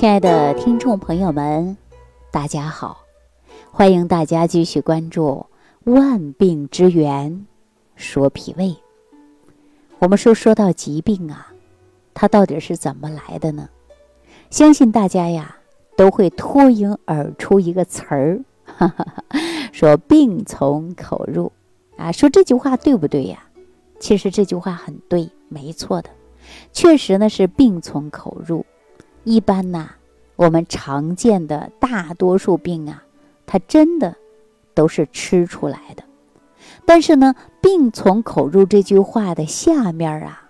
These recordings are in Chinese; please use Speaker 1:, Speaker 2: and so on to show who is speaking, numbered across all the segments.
Speaker 1: 亲爱的听众朋友们，大家好！欢迎大家继续关注《万病之源说脾胃》。我们说说到疾病啊，它到底是怎么来的呢？相信大家呀都会脱颖而出一个词儿，说“病从口入”。啊，说这句话对不对呀？其实这句话很对，没错的。确实呢，是病从口入。一般呐，我们常见的大多数病啊，它真的都是吃出来的。但是呢，“病从口入”这句话的下面啊，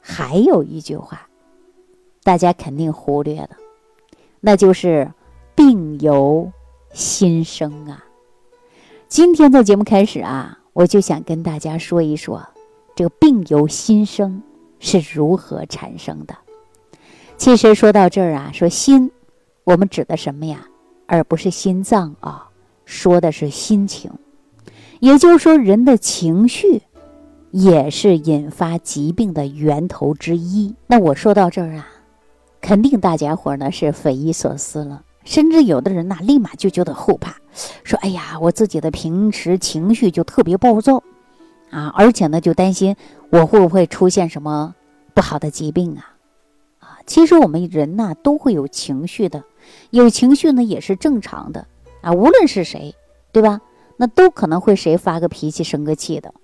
Speaker 1: 还有一句话，大家肯定忽略了，那就是“病由心生”啊。今天在节目开始啊，我就想跟大家说一说，这个“病由心生”是如何产生的。其实说到这儿啊，说心，我们指的什么呀？而不是心脏啊，说的是心情。也就是说，人的情绪也是引发疾病的源头之一。那我说到这儿啊，肯定大家伙呢是匪夷所思了，甚至有的人呐，立马就觉得后怕，说：“哎呀，我自己的平时情绪就特别暴躁啊，而且呢，就担心我会不会出现什么不好的疾病啊。”其实我们人呐都会有情绪的，有情绪呢也是正常的啊。无论是谁，对吧？那都可能会谁发个脾气、生个气的。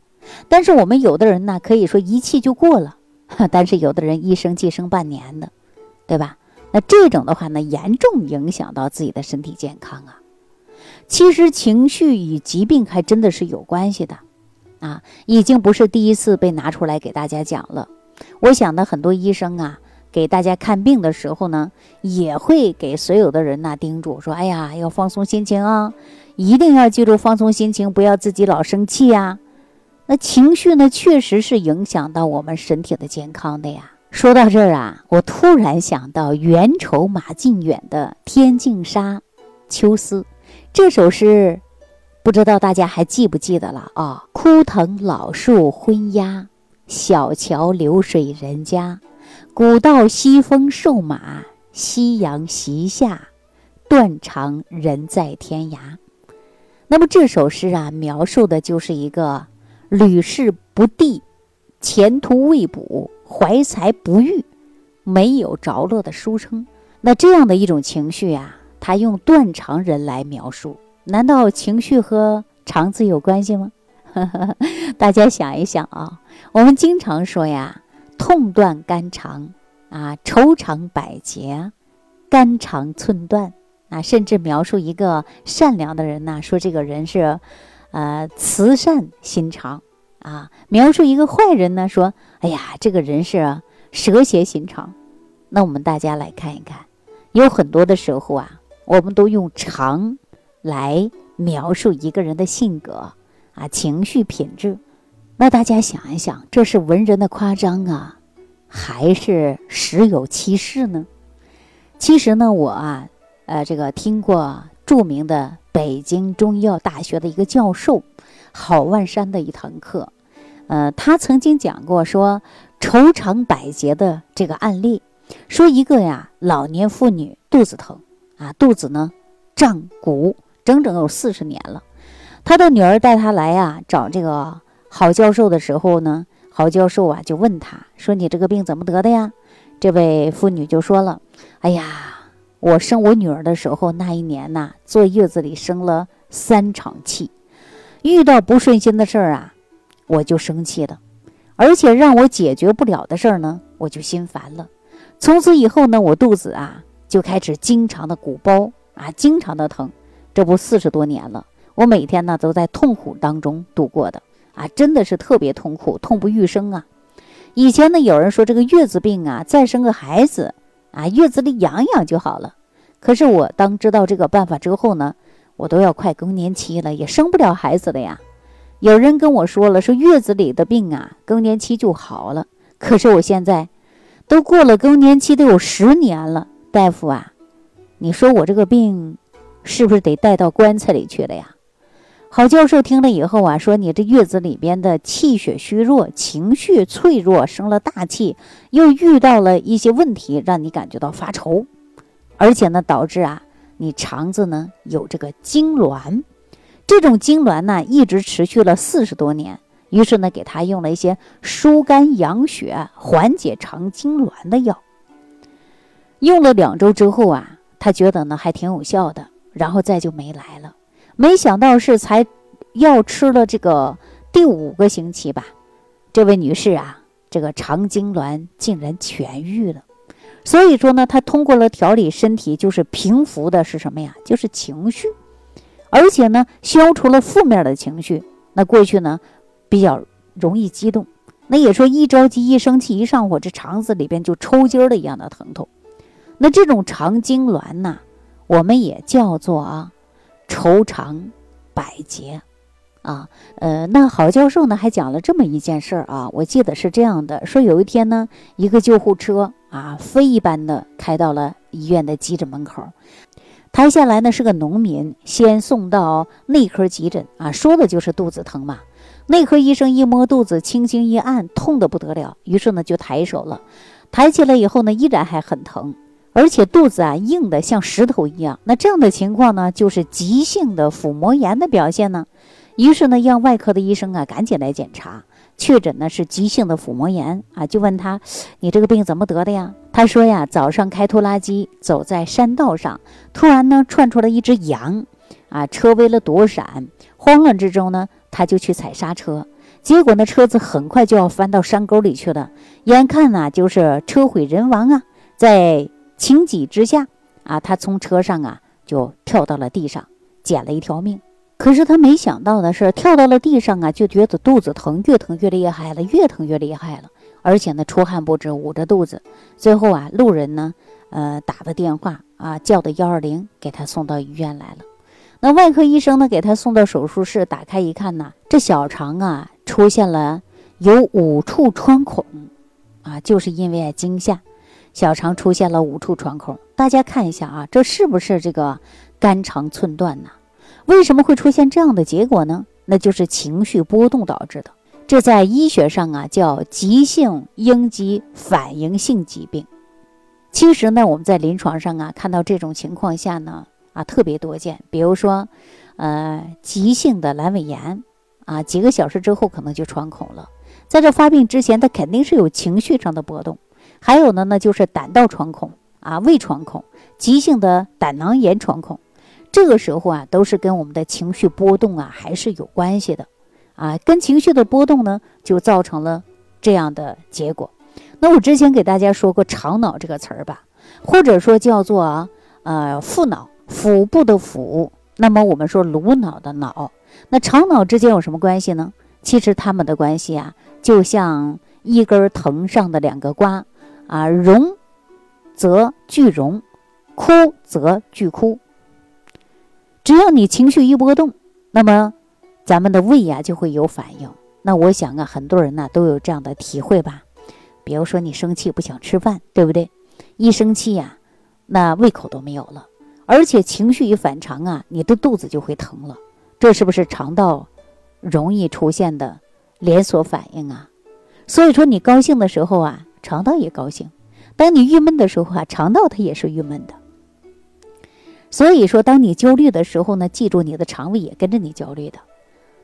Speaker 1: 但是我们有的人呢，可以说一气就过了；但是有的人一生气生半年的，对吧？那这种的话呢，严重影响到自己的身体健康啊。其实情绪与疾病还真的是有关系的啊，已经不是第一次被拿出来给大家讲了。我想呢，很多医生啊。给大家看病的时候呢，也会给所有的人呐叮嘱说：“哎呀，要放松心情啊，一定要记住放松心情，不要自己老生气呀。”那情绪呢，确实是影响到我们身体的健康的呀。说到这儿啊，我突然想到元筹马致远的《天净沙·秋思》这首诗，不知道大家还记不记得了啊？枯藤老树昏鸦，小桥流水人家。古道西风瘦马，夕阳西下，断肠人在天涯。那么这首诗啊，描述的就是一个屡试不第、前途未卜、怀才不遇、没有着落的书生。那这样的一种情绪呀，他用断肠人来描述，难道情绪和肠子有关系吗？大家想一想啊，我们经常说呀。痛断肝肠啊，愁肠百结，肝肠寸断啊，甚至描述一个善良的人呢，说这个人是，呃，慈善心肠啊；描述一个坏人呢，说，哎呀，这个人是蛇蝎心肠。那我们大家来看一看，有很多的时候啊，我们都用肠来描述一个人的性格啊、情绪品质。那大家想一想，这是文人的夸张啊，还是实有其事呢？其实呢，我啊，呃，这个听过著名的北京中医药大学的一个教授郝万山的一堂课，呃，他曾经讲过说愁肠百结的这个案例，说一个呀老年妇女肚子疼啊，肚子呢胀鼓，整整有四十年了，她的女儿带她来呀找这个。郝教授的时候呢，郝教授啊就问他说：“你这个病怎么得的呀？”这位妇女就说了：“哎呀，我生我女儿的时候那一年呐，坐月子里生了三场气，遇到不顺心的事儿啊，我就生气了，而且让我解决不了的事儿呢，我就心烦了。从此以后呢，我肚子啊就开始经常的鼓包啊，经常的疼。这不四十多年了，我每天呢都在痛苦当中度过的。”啊，真的是特别痛苦，痛不欲生啊！以前呢，有人说这个月子病啊，再生个孩子啊，月子里养养就好了。可是我当知道这个办法之后呢，我都要快更年期了，也生不了孩子了呀。有人跟我说了，说月子里的病啊，更年期就好了。可是我现在都过了更年期，都有十年了，大夫啊，你说我这个病是不是得带到棺材里去了呀？郝教授听了以后啊，说：“你这月子里边的气血虚弱，情绪脆弱，生了大气，又遇到了一些问题，让你感觉到发愁。而且呢，导致啊你肠子呢有这个痉挛，这种痉挛呢一直持续了四十多年。于是呢，给他用了一些疏肝养血、缓解肠痉挛的药。用了两周之后啊，他觉得呢还挺有效的，然后再就没来了。没想到是才药吃了这个第五个星期吧，这位女士啊，这个肠痉挛竟然痊愈了。所以说呢，她通过了调理身体，就是平复的是什么呀？就是情绪，而且呢，消除了负面的情绪。那过去呢？比较容易激动，那也说一着急、一生气、一上火，这肠子里边就抽筋儿的一样的疼痛。那这种肠痉挛呐，我们也叫做啊愁肠百结啊。呃，那郝教授呢还讲了这么一件事儿啊，我记得是这样的：说有一天呢，一个救护车啊飞一般的开到了医院的急诊门口，抬下来呢是个农民，先送到内科急诊啊，说的就是肚子疼嘛。内科医生一摸肚子，轻轻一按，痛得不得了。于是呢，就抬手了。抬起来以后呢，依然还很疼，而且肚子啊硬的像石头一样。那这样的情况呢，就是急性的腹膜炎的表现呢。于是呢，让外科的医生啊赶紧来检查，确诊呢是急性的腹膜炎啊。就问他，你这个病怎么得的呀？他说呀，早上开拖拉机走在山道上，突然呢窜出来一只羊，啊，车为了躲闪，慌乱之中呢。他就去踩刹车，结果呢车子很快就要翻到山沟里去了，眼看呢就是车毁人亡啊！在情急之下啊，他从车上啊就跳到了地上，捡了一条命。可是他没想到的是，跳到了地上啊，就觉得肚子疼，越疼越厉害了，越疼越厉害了，而且呢出汗不止，捂着肚子。最后啊，路人呢，呃打的电话啊，叫的幺二零，给他送到医院来了。那外科医生呢，给他送到手术室，打开一看呢，这小肠啊出现了有五处穿孔，啊，就是因为惊吓，小肠出现了五处穿孔。大家看一下啊，这是不是这个肝肠寸断呢？为什么会出现这样的结果呢？那就是情绪波动导致的。这在医学上啊叫急性应激反应性疾病。其实呢，我们在临床上啊看到这种情况下呢。啊，特别多见，比如说，呃，急性的阑尾炎，啊，几个小时之后可能就穿孔了。在这发病之前，他肯定是有情绪上的波动。还有呢，那就是胆道穿孔，啊，胃穿孔，急性的胆囊炎穿孔，这个时候啊，都是跟我们的情绪波动啊还是有关系的，啊，跟情绪的波动呢，就造成了这样的结果。那我之前给大家说过“肠脑”这个词儿吧，或者说叫做啊呃腹脑。腹部的腹，那么我们说颅脑的脑，那肠脑之间有什么关系呢？其实它们的关系啊，就像一根藤上的两个瓜啊，荣则俱荣，枯则俱枯。只要你情绪一波动，那么咱们的胃呀就会有反应。那我想啊，很多人呢都有这样的体会吧。比如说你生气不想吃饭，对不对？一生气呀，那胃口都没有了。而且情绪一反常啊，你的肚子就会疼了，这是不是肠道容易出现的连锁反应啊？所以说你高兴的时候啊，肠道也高兴；当你郁闷的时候啊，肠道它也是郁闷的。所以说，当你焦虑的时候呢，记住你的肠胃也跟着你焦虑的。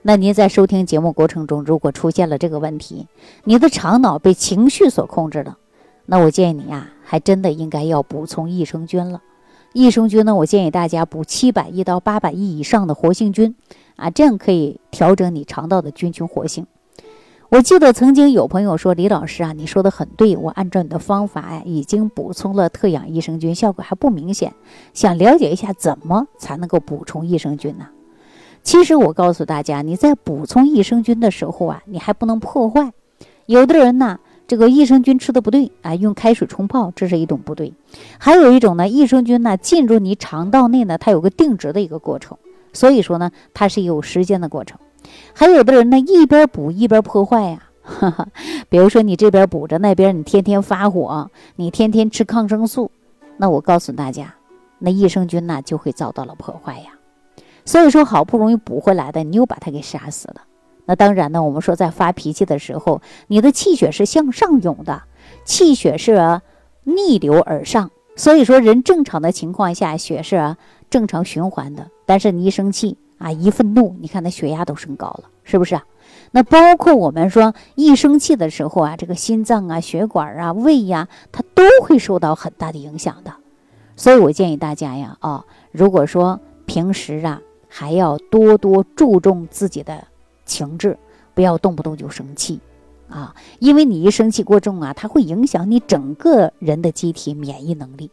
Speaker 1: 那您在收听节目过程中，如果出现了这个问题，你的肠脑被情绪所控制了，那我建议你啊，还真的应该要补充益生菌了。益生菌呢，我建议大家补七百亿到八百亿以上的活性菌，啊，这样可以调整你肠道的菌群活性。我记得曾经有朋友说：“李老师啊，你说的很对，我按照你的方法呀，已经补充了特养益生菌，效果还不明显，想了解一下怎么才能够补充益生菌呢？”其实我告诉大家，你在补充益生菌的时候啊，你还不能破坏。有的人呢。这个益生菌吃的不对啊，用开水冲泡，这是一种不对。还有一种呢，益生菌呢进入你肠道内呢，它有个定植的一个过程，所以说呢，它是有时间的过程。还有的人呢，一边补一边破坏呀，比如说你这边补着，那边你天天发火，你天天吃抗生素，那我告诉大家，那益生菌呢就会遭到了破坏呀。所以说，好不容易补回来的，你又把它给杀死了。那当然呢，我们说在发脾气的时候，你的气血是向上涌的，气血是逆流而上，所以说，人正常的情况下，血是正常循环的。但是你一生气啊，一愤怒，你看他血压都升高了，是不是啊？那包括我们说一生气的时候啊，这个心脏啊、血管啊、胃呀，它都会受到很大的影响的。所以我建议大家呀，啊，如果说平时啊，还要多多注重自己的情志，不要动不动就生气。啊，因为你一生气过重啊，它会影响你整个人的机体免疫能力。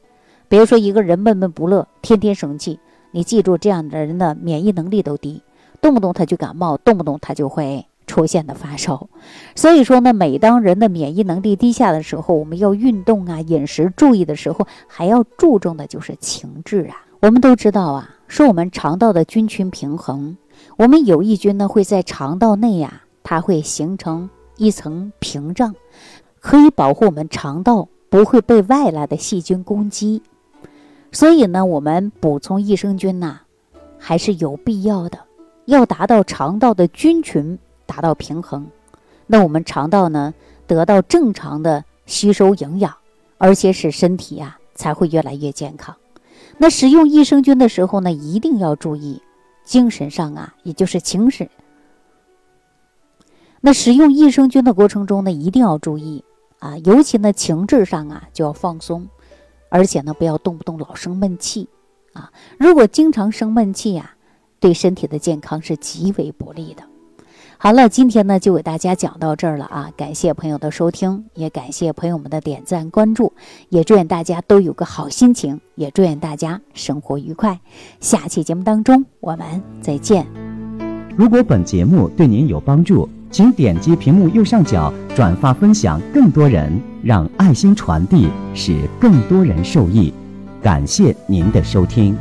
Speaker 1: 比如说一个人闷闷不乐，天天生气，你记住这样的人的免疫能力都低，动不动他就感冒，动不动他就会出现的发烧。所以说呢，每当人的免疫能力低下的时候，我们要运动啊，饮食注意的时候，还要注重的就是情志啊。我们都知道啊，说我们肠道的菌群平衡，我们有益菌呢会在肠道内呀，它会形成。一层屏障，可以保护我们肠道不会被外来的细菌攻击。所以呢，我们补充益生菌呐，还是有必要的。要达到肠道的菌群达到平衡，那我们肠道呢得到正常的吸收营养，而且使身体呀才会越来越健康。那使用益生菌的时候呢，一定要注意精神上啊，也就是情绪。那使用益生菌的过程中呢，一定要注意啊，尤其呢情志上啊就要放松，而且呢不要动不动老生闷气啊。如果经常生闷气呀，对身体的健康是极为不利的。好了，今天呢就给大家讲到这儿了啊，感谢朋友的收听，也感谢朋友们的点赞关注，也祝愿大家都有个好心情，也祝愿大家生活愉快。下期节目当中我们再见。
Speaker 2: 如果本节目对您有帮助。请点击屏幕右上角转发分享，更多人让爱心传递，使更多人受益。感谢您的收听。